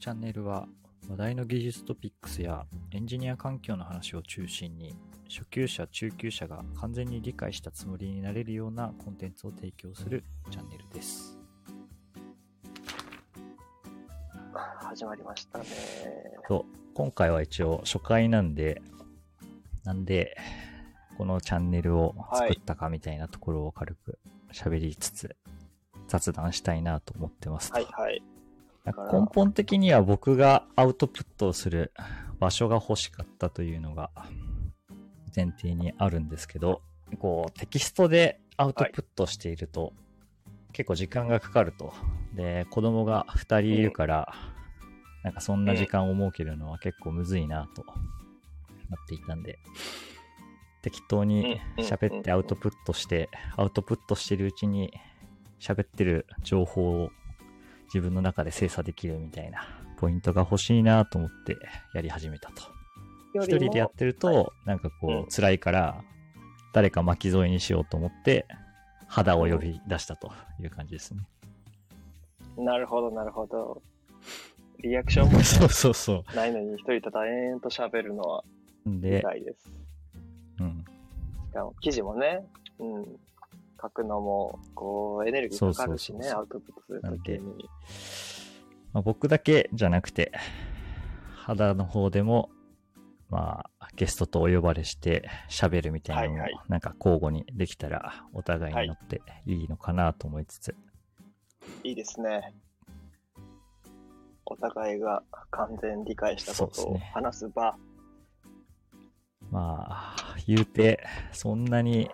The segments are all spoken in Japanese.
チャンネルは話題の技術トピックスやエンジニア環境の話を中心に初級者中級者が完全に理解したつもりになれるようなコンテンツを提供するチャンネルです始まりましたね。そう今回は一応初回なんでなんでこのチャンネルを作ったかみたいなところを軽く喋りつつ雑談したいなと思ってますとはいはい。根本的には僕がアウトプットをする場所が欲しかったというのが前提にあるんですけど、こうテキストでアウトプットしていると、結構時間がかかると。で、子供が2人いるから、なんかそんな時間を設けるのは結構むずいなとなっていたんで、適当に喋ってアウトプットして、アウトプットしてるうちに喋ってる情報を自分の中で精査できるみたいなポイントが欲しいなと思ってやり始めたと。一人でやってると、なんかこう、うん辛いから、誰か巻き添えにしようと思って、肌を呼び出したという感じですね。なるほど、なるほど。リアクションもね そうそうそないのに一人ただ延々と喋るのはう。ん理で、解です。うん。しかも記事もね、うん、書くのも、こう、エネルギーかかるしね、そうそうそうそうアウトプットするときに。まあ、僕だけじゃなくて、肌の方でも、まあ、ゲストとお呼ばれして喋るみたいなのも、はいはいなんか交互にできたら、お互いに乗っていいのかなと思いつつ、いいですね。お互いが完全理解したことをそうですね話す場。まあ、言うて、そんなに、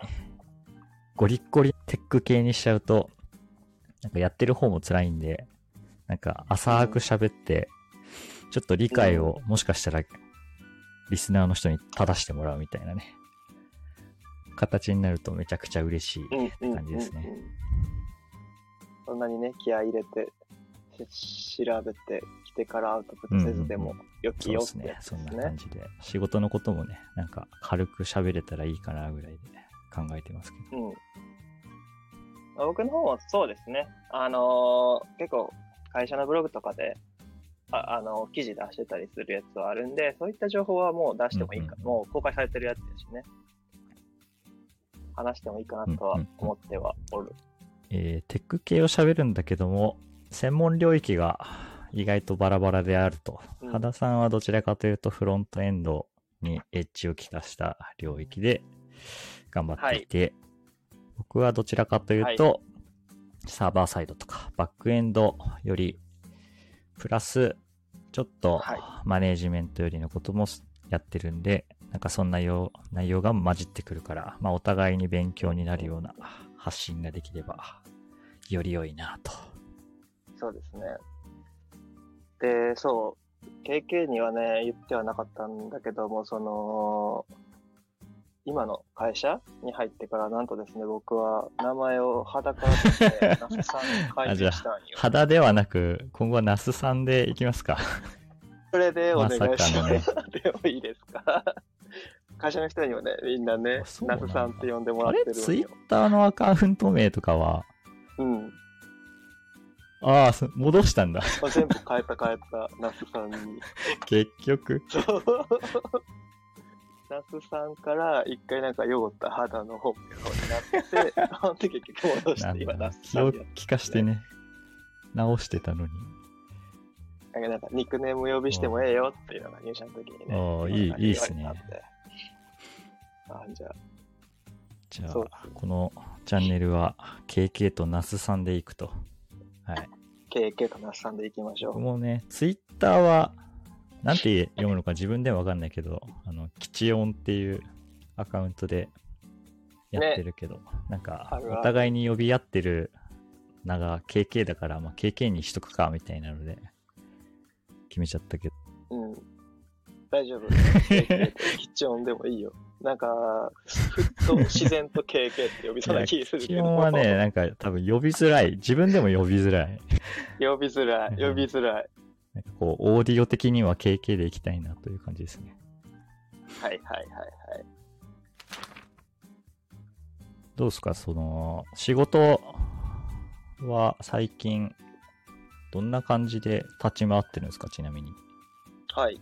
ゴリッゴリテック系にしちゃうと、なんかやってる方も辛いんで、なんか浅く喋って、ちょっと理解をもしかしたら、リスナーの人に正してもらうみたいなね、形になるとめちゃくちゃ嬉しいうんうんうん感じですね。うんそんなにね、気合い入れて、し調べてきてからアウトプットせずでもよきそうですねよってや。つそんですね。な感じで。仕事のこともね、なんか軽く喋れたらいいかなぐらいで考えてますけど。うん。まあ僕の方はそうですね。あのー結構会社のブログとかで、あ、あの記事出してたりするやつはあるんで、そういった情報はもう出してもいいか、うんうんもう公開されてるやつですしね。話してもいいかなとは思ってはおる。えーテック系を喋るんだけども、専門領域が意外とバラバラであると。うん羽田さんはどちらかというとフロントエンドにエッジを効かした領域で頑張っていて、僕はどちらかというと、サーバーサイドとかバックエンドより、プラスちょっとはいマネージメントよりのこともやってるんで、なんかそんなよう内容が混じってくるから、まあお互いに勉強になるような発信ができれば、より良いなと。そうですね。で、そう、KK にはね、言ってはなかったんだけども、その、今の会社に入ってから、なんとですね、僕は名前を裸として、那須さんに改名したんよ。肌ではなく、今後は那須さんでいきますか。それでお願いしままさかのねす。でもいいですか？会社の人にもね、みんなね那須さんって呼んでもらあってるツイッよ。ターのアカウント名とかは、うん。ああ、そ戻したんだ。まあ全部変えた変えた、那須さんに。結局。那須さんから一回なんか汚った肌の本名になってて、ほんで結局戻して今気をさんにやっ利かしてね、直してたのに。てなんかニックネーム呼びしてもええよっていうのが入社の時にね。ああいいいいっすね言われたんで。あじゃあ、じゃそうあ、このチャンネルは KK と那須さんでいくと。はい。KK と那須さんでいきましょう。僕もね、ツイッターは、なんて読むのか自分ではわかんないけど、あの、吉音っていうアカウントでやってるけど、なんかお互いに呼び合ってる名が KK だから、まあ、KK にしとくか、みたいなので、決めちゃったけど。うん。大丈夫。チンでもいいよ。なんか、ふっと自然と KK って呼びそうな気するけ吉ど。音はね、なんか多分呼びづらい。自分でも呼びづらい。呼びづらい、呼びづらい。なんかこう、オーディオ的には KK でいきたいなという感じですね。はいはいはいはい。どうですかその、仕事は最近、どんな感じで立ち回ってるんですか、ちなみに。はい。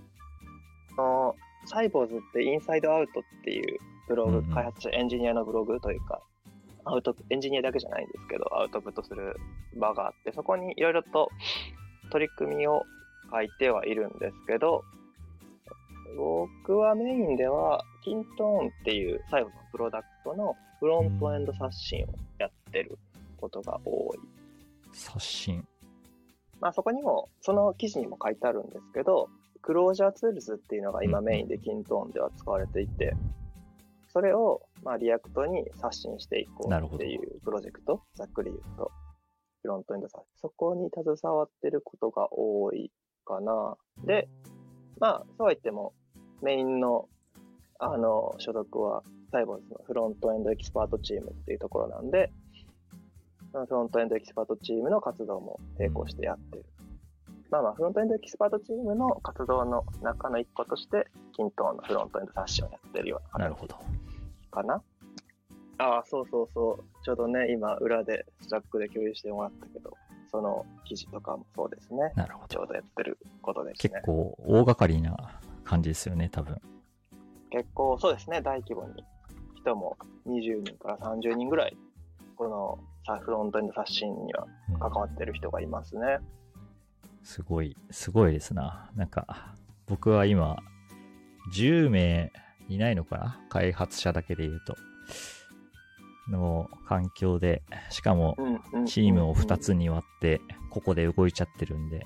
あのサイボーズってインサイドアウトっていうブログ、うんうん開発者、エンジニアのブログというか、アウト、エンジニアだけじゃないんですけど、アウトプットする場があって、そこにいろいろと取り組みを書いてはいるんですけど、僕はメインでは、 kintone っていうサイボウズのプロダクトのフロントエンド刷新をやってることが多い。刷新。まあそこにも、その記事にも書いてあるんですけど、 Closure Tools っていうのが今メインで kintone では使われていて、それをまあ React に刷新していこうっていうプロジェクト、ざっくり言うと、フロントエンド刷新。そこに携わってることが多いかな。で、まあそうは言っても、メインのあの所属はサイボーズのフロントエンドエキスパートチームっていうところなんで、そのフロントエンドエキスパートチームの活動も並行してやってる。まあまあ、フロントエンドエキスパートチームの活動の中の一個として、キントーンのフロントエンド冊子をやってるようななるほど。かな。ああ、そうそうそう。ちょうどね、今、裏で Slack で共有してもらったけど、その記事とかもそうですね。なるほど。ちょうどやってることです結ね。構大掛かりな感じですよね、多分。結構、そうですね、大規模に。人も20人から30人ぐらい、このさフロントエンド刷新にはうん関わってる人がいますね。すごい、すごいですな。なんか、僕は今、10名いないのかな？開発者だけで言うと。の環境で、しかもチームを2つに割って、ここで動いちゃってるんで、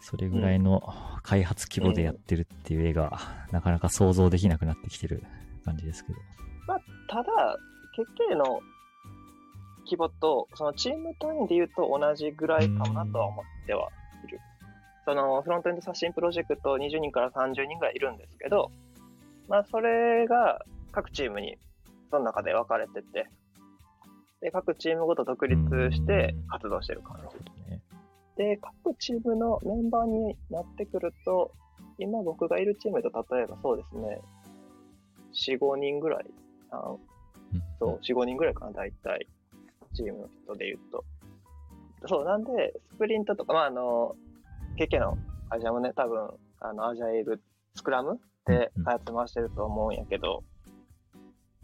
それぐらいの開発規模でやってるっていう絵が、なかなか想像できなくなってきてる感じですけど。ただ、KK の規模と、そのチーム単位で言うと同じぐらいかもなとは思ってはいる。そのフロントエンド刷新プロジェクト20人から30人ぐらいいるんですけど、まあそれが各チームにその中で分かれてて、で、各チームごと独立して活動してる感じ。どね。で、各チームのメンバーになってくると、今僕がいるチームと例えばそうですね、4、5人ぐらい、そう、4、5人ぐらいかな、大体、チームの人で言うと。そう、なんで、スプリントとか、まあ、あの、KK の会社もね、多分、あの、アジャイル、スクラムでうん開発回してると思うんやけど、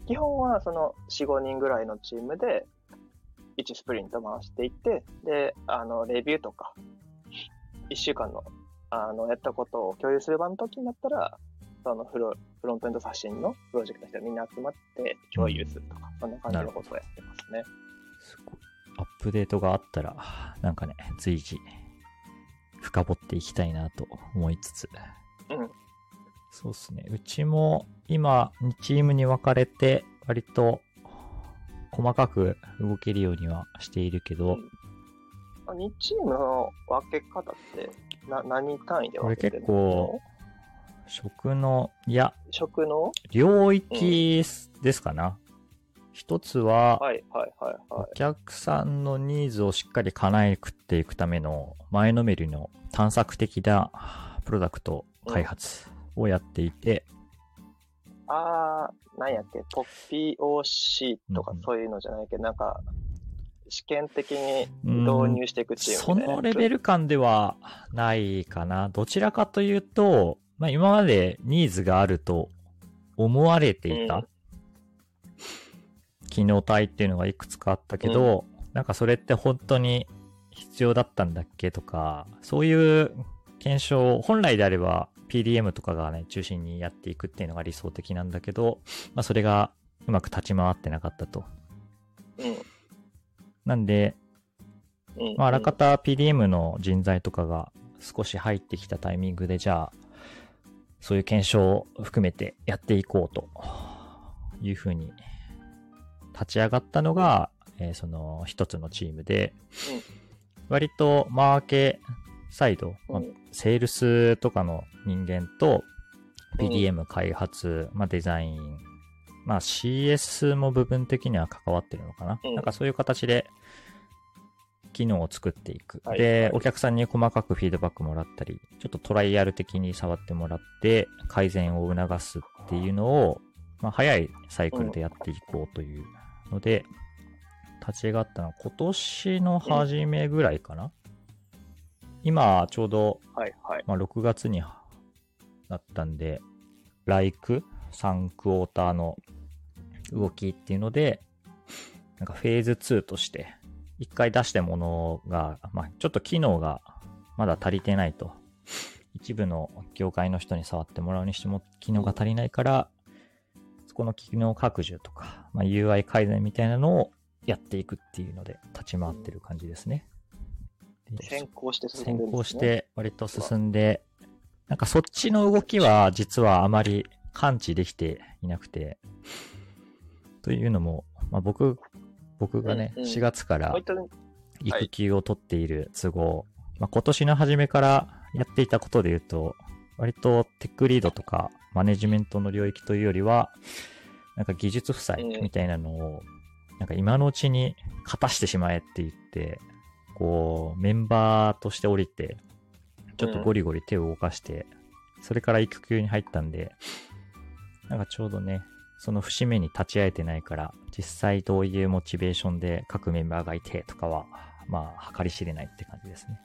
基本はその4、5人ぐらいのチームで、1スプリント回していって、で、あの、レビューとか、1週間の、あの、やったことを共有する場の時になったら、そのフロフロントエンド刷新のプロジェクトの人がみんな集まって共有するとか、そんな感じのことをやってますね。すごい。アップデートがあったら、なんかね、随時、深掘っていきたいなと思いつつ。うんそうですね。うちも今、2チームに分かれて、割と細かく動けるようにはしているけど、2チームの分け方ってな何単位でこれ分けてる結構、食の、いや、食の？領域ですかな。一つは、はいはいはいはお客さんのニーズをしっかり叶えていくための前のめりの探索的なプロダクト開発をやっていて、い。あー、なんやっけ、ポッピー OC とかうんうんそういうのじゃないけど、なんか、試験的にうん。導入していくチームそのレベル感ではないかな。どちらかというと、まあ、今までニーズがあると思われていた、うん。機能体っていうのがいくつかあったけど、なんかそれって本当に必要だったんだっけとか、そういう検証、本来であれば PDM とかがね、中心にやっていくっていうのが理想的なんだけど、まあそれがうまく立ち回ってなかったと。うん。なんで、うん。まあ、あらかた PDM の人材とかが少し入ってきたタイミングで、じゃあ、そういう検証を含めてやっていこうというふうに立ち上がったのが、えーその一つのチームで、割とマーケサイド、まあうんセールスとかの人間とうん。PDM 開発、まあ、デザイン、まあ CS も部分的には関わってるのかな。うん。なんかそういう形で機能を作っていく。はい。で、はい。お客さんに細かくフィードバックもらったり、ちょっとトライアル的に触ってもらって改善を促すっていうのを、まあ、早いサイクルでやっていこうというので、立ち上がったのは今年の初めぐらいかな、今、ちょうど、はいはい。まあ、6月になったんで、ライク？3クォーターの動きっていうので、なんかフェーズ2として、一回出したものが、まあ、ちょっと機能がまだ足りてないと。一部の業界の人に触ってもらうにしても機能が足りないから、そこの機能拡充とか、まあ、UI 改善みたいなのをやっていくっていうので立ち回ってる感じですね。で先行して進ん先でね。行して割と進んで、なんかそっちの動きは実はあまり感知できていなくて、というのも、まあ、僕、僕がね、うんうん4月から育休を取っている都合、まあ、今年の初めからやっていたことで言うと、割とテックリードとかマネジメントの領域というよりは、なんか技術負債みたいなのを、なんか今のうちに勝たしてしまえって言って、こう、メンバーとして降りて、ちょっとゴリゴリ手を動かして、それから育休に入ったんで、なんかちょうどね、その節目に立ち会えてないから、実際どういうモチベーションで各メンバーがいてとかは、まあ、計り知れないって感じですね。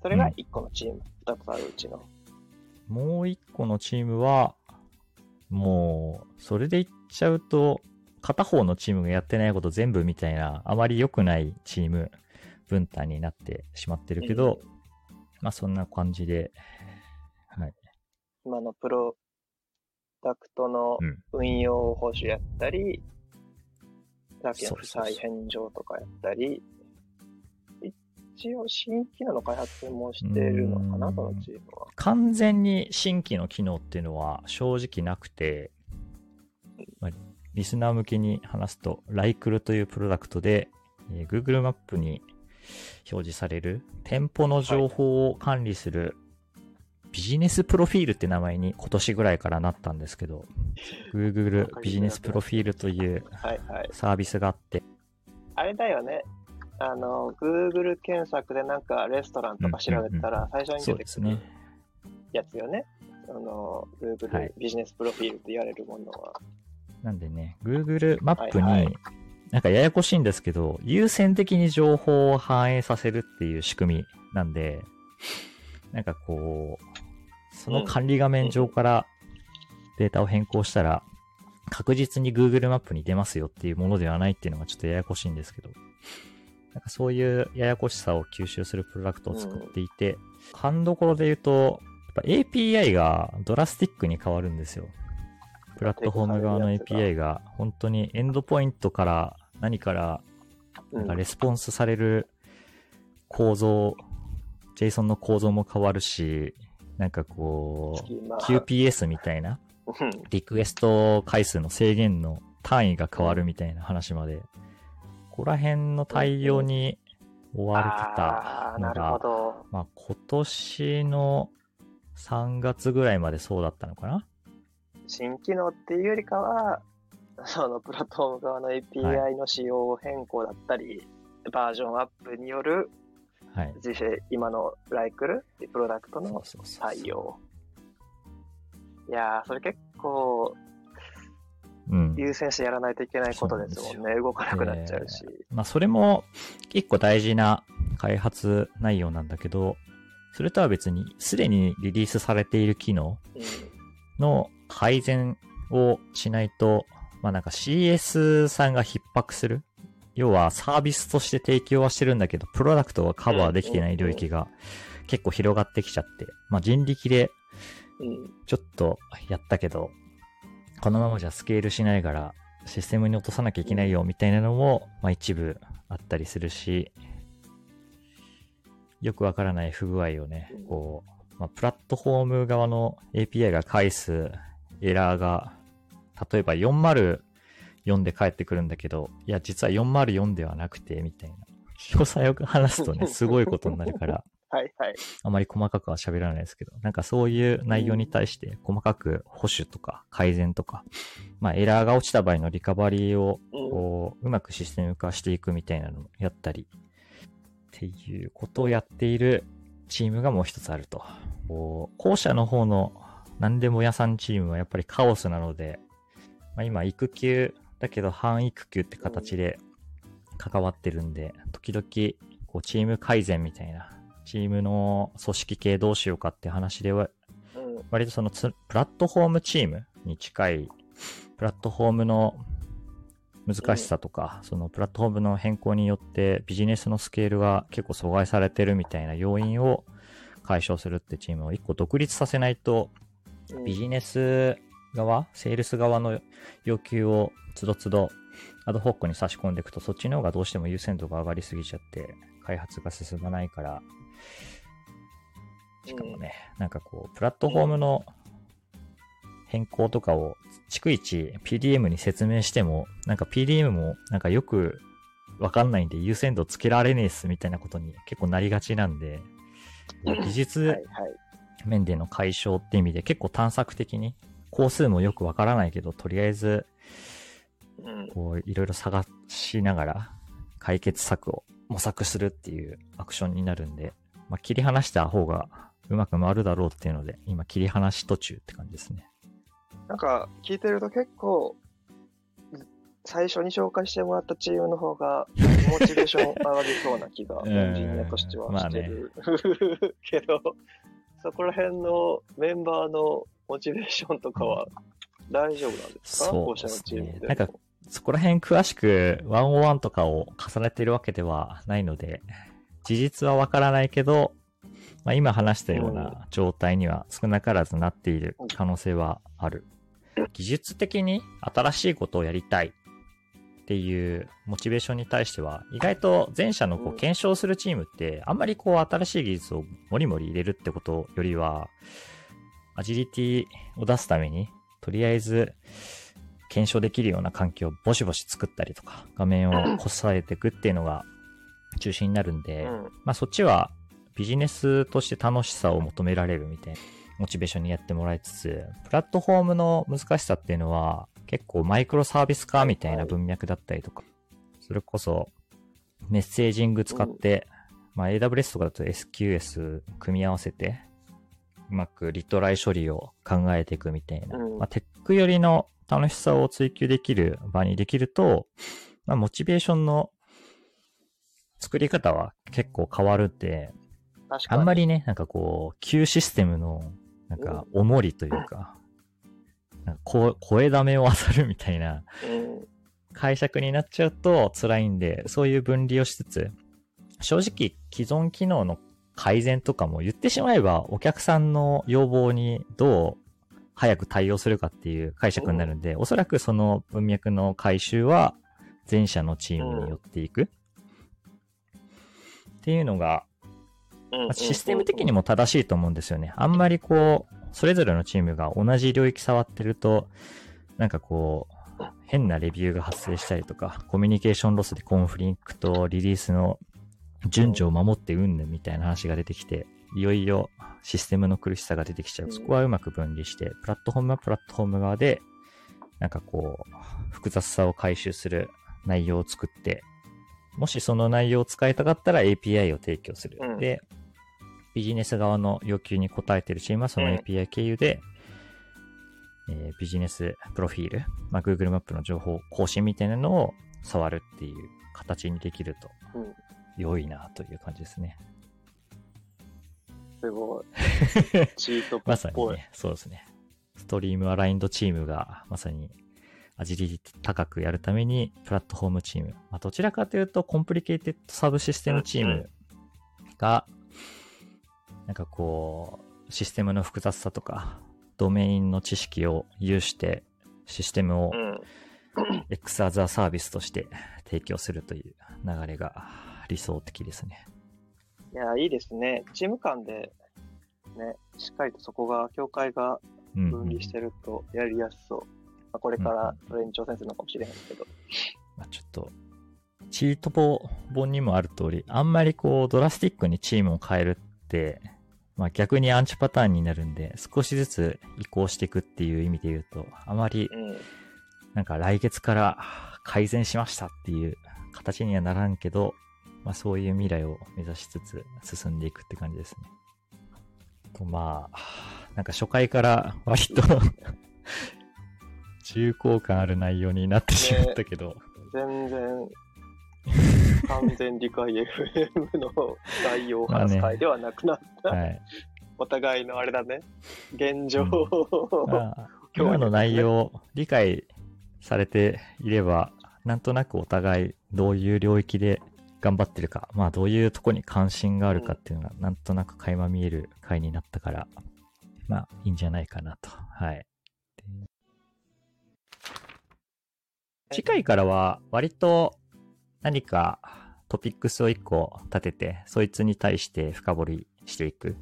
それが1個のチーム、2つあるうちの。もう一個のチームは、もう、それで言っちゃうと、片方のチームがやってないこと全部みたいな、あまり良くないチーム分担になってしまってるけど、まあそんな感じで、はい。今のプロダクトのうん運用報酬やったり、さっきの負そうそうそう債返上とかやったり、一応新機能の開発もしてるのかな、そのチームは。完全に新規の機能っていうのは正直なくて、まあリスナー向けに話すと、ライクルというプロダクトで、えー Google マップに表示される店舗の情報を管理するビジネスプロフィールって名前に今年ぐらいからなったんですけど、Google ビジネスプロフィールという。サービスがあって、あれだよね。あの、Google 検索でなんかレストランとか調べたら、最初にそ出てくる。やつよね。あの、は Google いビジネスプロフィールって言われるものは。なんでね、Google マップに、なんかややこしいんですけど、優先的に情報を反映させるっていう仕組みなんで、なんかこう、その管理画面上からデータを変更したら、確実に Google マップに出ますよっていうものではないっていうのがちょっとややこしいんですけど、なんかそういうややこしさを吸収するプロダクトを作っていて、勘どころで言うと、やっぱ API がドラスティックに変わるんですよ。プラットフォーム側の API が。本当にエンドポイントから何からうん。なんかレスポンスされる構造、JSON の構造も変わるし、なんかこう、QPS みたいなうん。リクエスト回数の制限の単位が変わるみたいな話まで、ここら辺の対応に追われてたのが、ど。まあ今年の3月ぐらいまでそうだったのかな？新機能っていうよりかは、そのプラットフォーム側の API の仕様変更だったり、バージョンアップによるはい。実際今のライクルってプロダクトのそうそう対応。いやー、それ結構うん。優先してやらないといけないことですもんね。動かなくなっちゃうし。まあ、それも一個大事な開発内容なんだけど、それとは別に、すでにリリースされている機能うんの改善をしないと、まあなんか CS さんが逼迫する。要はサービスとして提供はしてるんだけど、プロダクトはカバーできてない領域が結構広がってきちゃって、まあ人力でうんちょっとやったけど、このままじゃスケールしないから、システムに落とさなきゃいけないよみたいなのも、まあ一部あったりするし、よくわからない不具合をね、こう、まあ、プラットフォーム側の API が返すエラーが、例えば404で返ってくるんだけど、いや、実は404ではなくて、みたいな。詳細を話すとね、すごいことになるから、はいはい。あまり細かくは喋らないですけど、なんかそういう内容に対して細かく保守とか改善とか、まあエラーが落ちた場合のリカバリーをうんこううまくシステム化していくみたいなのをやったり、っていうことをやっているチームがもう一つあると。こう後者の方の何でも屋さんチームはやっぱりカオスなので、まあ、今育休だけど半育休って形で関わってるんで、時々こうチーム改善みたいなチームの組織系どうしようかって話では、うん。割とそのつプラットフォームチームに近い、プラットフォームの難しさとか、そのプラットフォームの変更によってビジネスのスケールが結構阻害されてるみたいな要因を解消するってチームを一個独立させないと、うんビジネス側、セールス側の要求をつどつどアドホックに差し込んでいくと、そっちの方がどうしても優先度が上がりすぎちゃって、開発が進まないから、しかもね、なんかこう、プラットフォームの変更とかを逐一 PDM に説明しても、なんか PDM もなんかよくわかんないんで優先度つけられねえっすみたいなことに結構なりがちなんで、技はい術はい。面での解消って意味で結構探索的に、工数もよくわからないけど、とりあえずうん。こういろいろ探しながら解決策を模索するっていうアクションになるんで、まあ、切り離した方がうまく回るだろうっていうので、今切り離し途中って感じですね。なんか聞いてると結構、最初に紹介してもらったチームの方が、モチベーション上がりそうな気が、うんエンジニアとしてはしてる、けど、そこら辺のメンバーのモチベーションとかは大丈夫なんですか？そう校舎のチームで。なんかそこら辺詳しく101とかを重ねてるわけではないので、事実はわからないけど、まあ、今話したような状態には少なからずなっている可能性はある。技術的に新しいことをやりたいっていうモチベーションに対しては、意外と前者のこううん検証するチームって、あんまりこう新しい技術をもりもり入れるってことよりは、アジリティを出すために、とりあえず検証できるような環境をボシボシ作ったりとか、画面をこさえていくっていうのが中心になるんで、うん。まあそっちはビジネスとして楽しさを求められるみたいなモチベーションにやってもらいつつ、プラットフォームの難しさっていうのは結構マイクロサービス化みたいな文脈だったりとか、それこそメッセージング使って、まあ AWS とかだと SQS 組み合わせて、うまくリトライ処理を考えていくみたいな、うん。まあテック寄りの楽しさを追求できる場にできると、まあモチベーションの作り方は結構変わるんで。あんまりね、なんかこう、旧システムの、なんか、重りというか、なんかこ声だめを漁るみたいなうん解釈になっちゃうと辛いんで、そういう分離をしつつ、正直既存機能の改善とかも言ってしまえばお客さんの要望にどう早く対応するかっていう解釈になるんで、おそらくその文脈の回収は前者のチームによっていく。っていうのが、システム的にも正しいと思うんですよね。あんまりこう、それぞれのチームが同じ領域触ってると、なんかこう、変なレビューが発生したりとか、コミュニケーションロスでコンフリクト、リリースの順序を守ってうんぬんみたいな話が出てきて、いよいよシステムの苦しさが出てきちゃう。そこはうまく分離して、プラットフォームはプラットフォーム側で、なんかこう、複雑さを回収する内容を作って、もしその内容を使いたかったら API を提供する。うんで、ビジネス側の要求に応えているチームはそのうん API 経由で、えービジネスプロフィール、まあ、Google マップの情報更新みたいなのを触るっていう形にできるとうん良いなという感じですね。すごい。チムトポっぽい。まさにね、そうですね。 stream-aligned チームがまさにアジリティ高くやるためにプラットフォームチーム、まあ、どちらかというと complicated subsystem チームが、なんかこう、システムの複雑さとか、ドメインの知識を有して、システムをうん。X アザーサービスとして提供するという流れが理想的ですね。いや、いいですね。チーム間で、ね、しっかりとそこが、境界がうんうん分離してるとやりやすそう。まあ、これからそれに挑戦するのかもしれへんけど。まあ、ちょっと、チート本にもある通り、あんまりこう、ドラスティックにチームを変えるって、まあ逆にアンチパターンになるんで、少しずつ移行していくっていう意味で言うと、あまり、うん。なんか来月から改善しましたっていう形にはならんけど、まあそういう未来を目指しつつ進んでいくって感じですね。とまあ、なんか初回から割と 重厚感ある内容になってしまったけど、全然、完全理解 FM の概要を話す会ではなくなった。はい。お互いのあれだね。現状うん 今の内容を理解されていれば、なんとなくお互いどういう領域で頑張ってるか、まあどういうとこに関心があるかっていうのがなんとなく垣間見える回になったから、まあいいんじゃないかなと。はい。で次回からは割と何かトピックスを一個立てて、そいつに対して深掘りしていく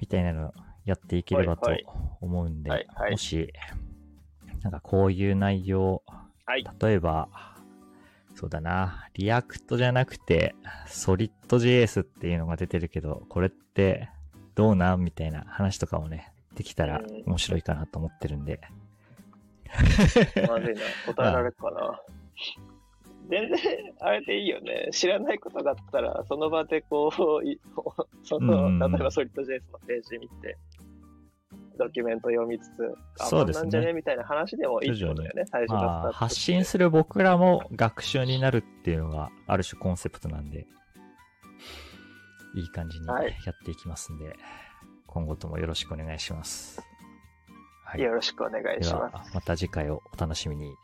みたいなのをやっていければとはい思うんで、はいはいもし、なんかこういう内容、はい。例えば、そうだな、 React じゃなくて、 Solid JS っていうのが出てるけど、これってどうなん？みたいな話とかをね、できたらうん面白いかなと思ってるんで、まずいな。答えられるかな。全然、あれでいいよね。知らないことがあったら、その場でこう、い その、うん例えばソリッド JS のページ見て、ドキュメント読みつつ、あ、そうですねなんじゃねみたいな話でもいいってことだよね、最初まあ、ト発信する僕らも学習になるっていうのがある種コンセプトなんで、いい感じにやはいっていきますんで、今後ともよろしくお願いします。はい。よろしくお願いでします。は、また次回をお楽しみに。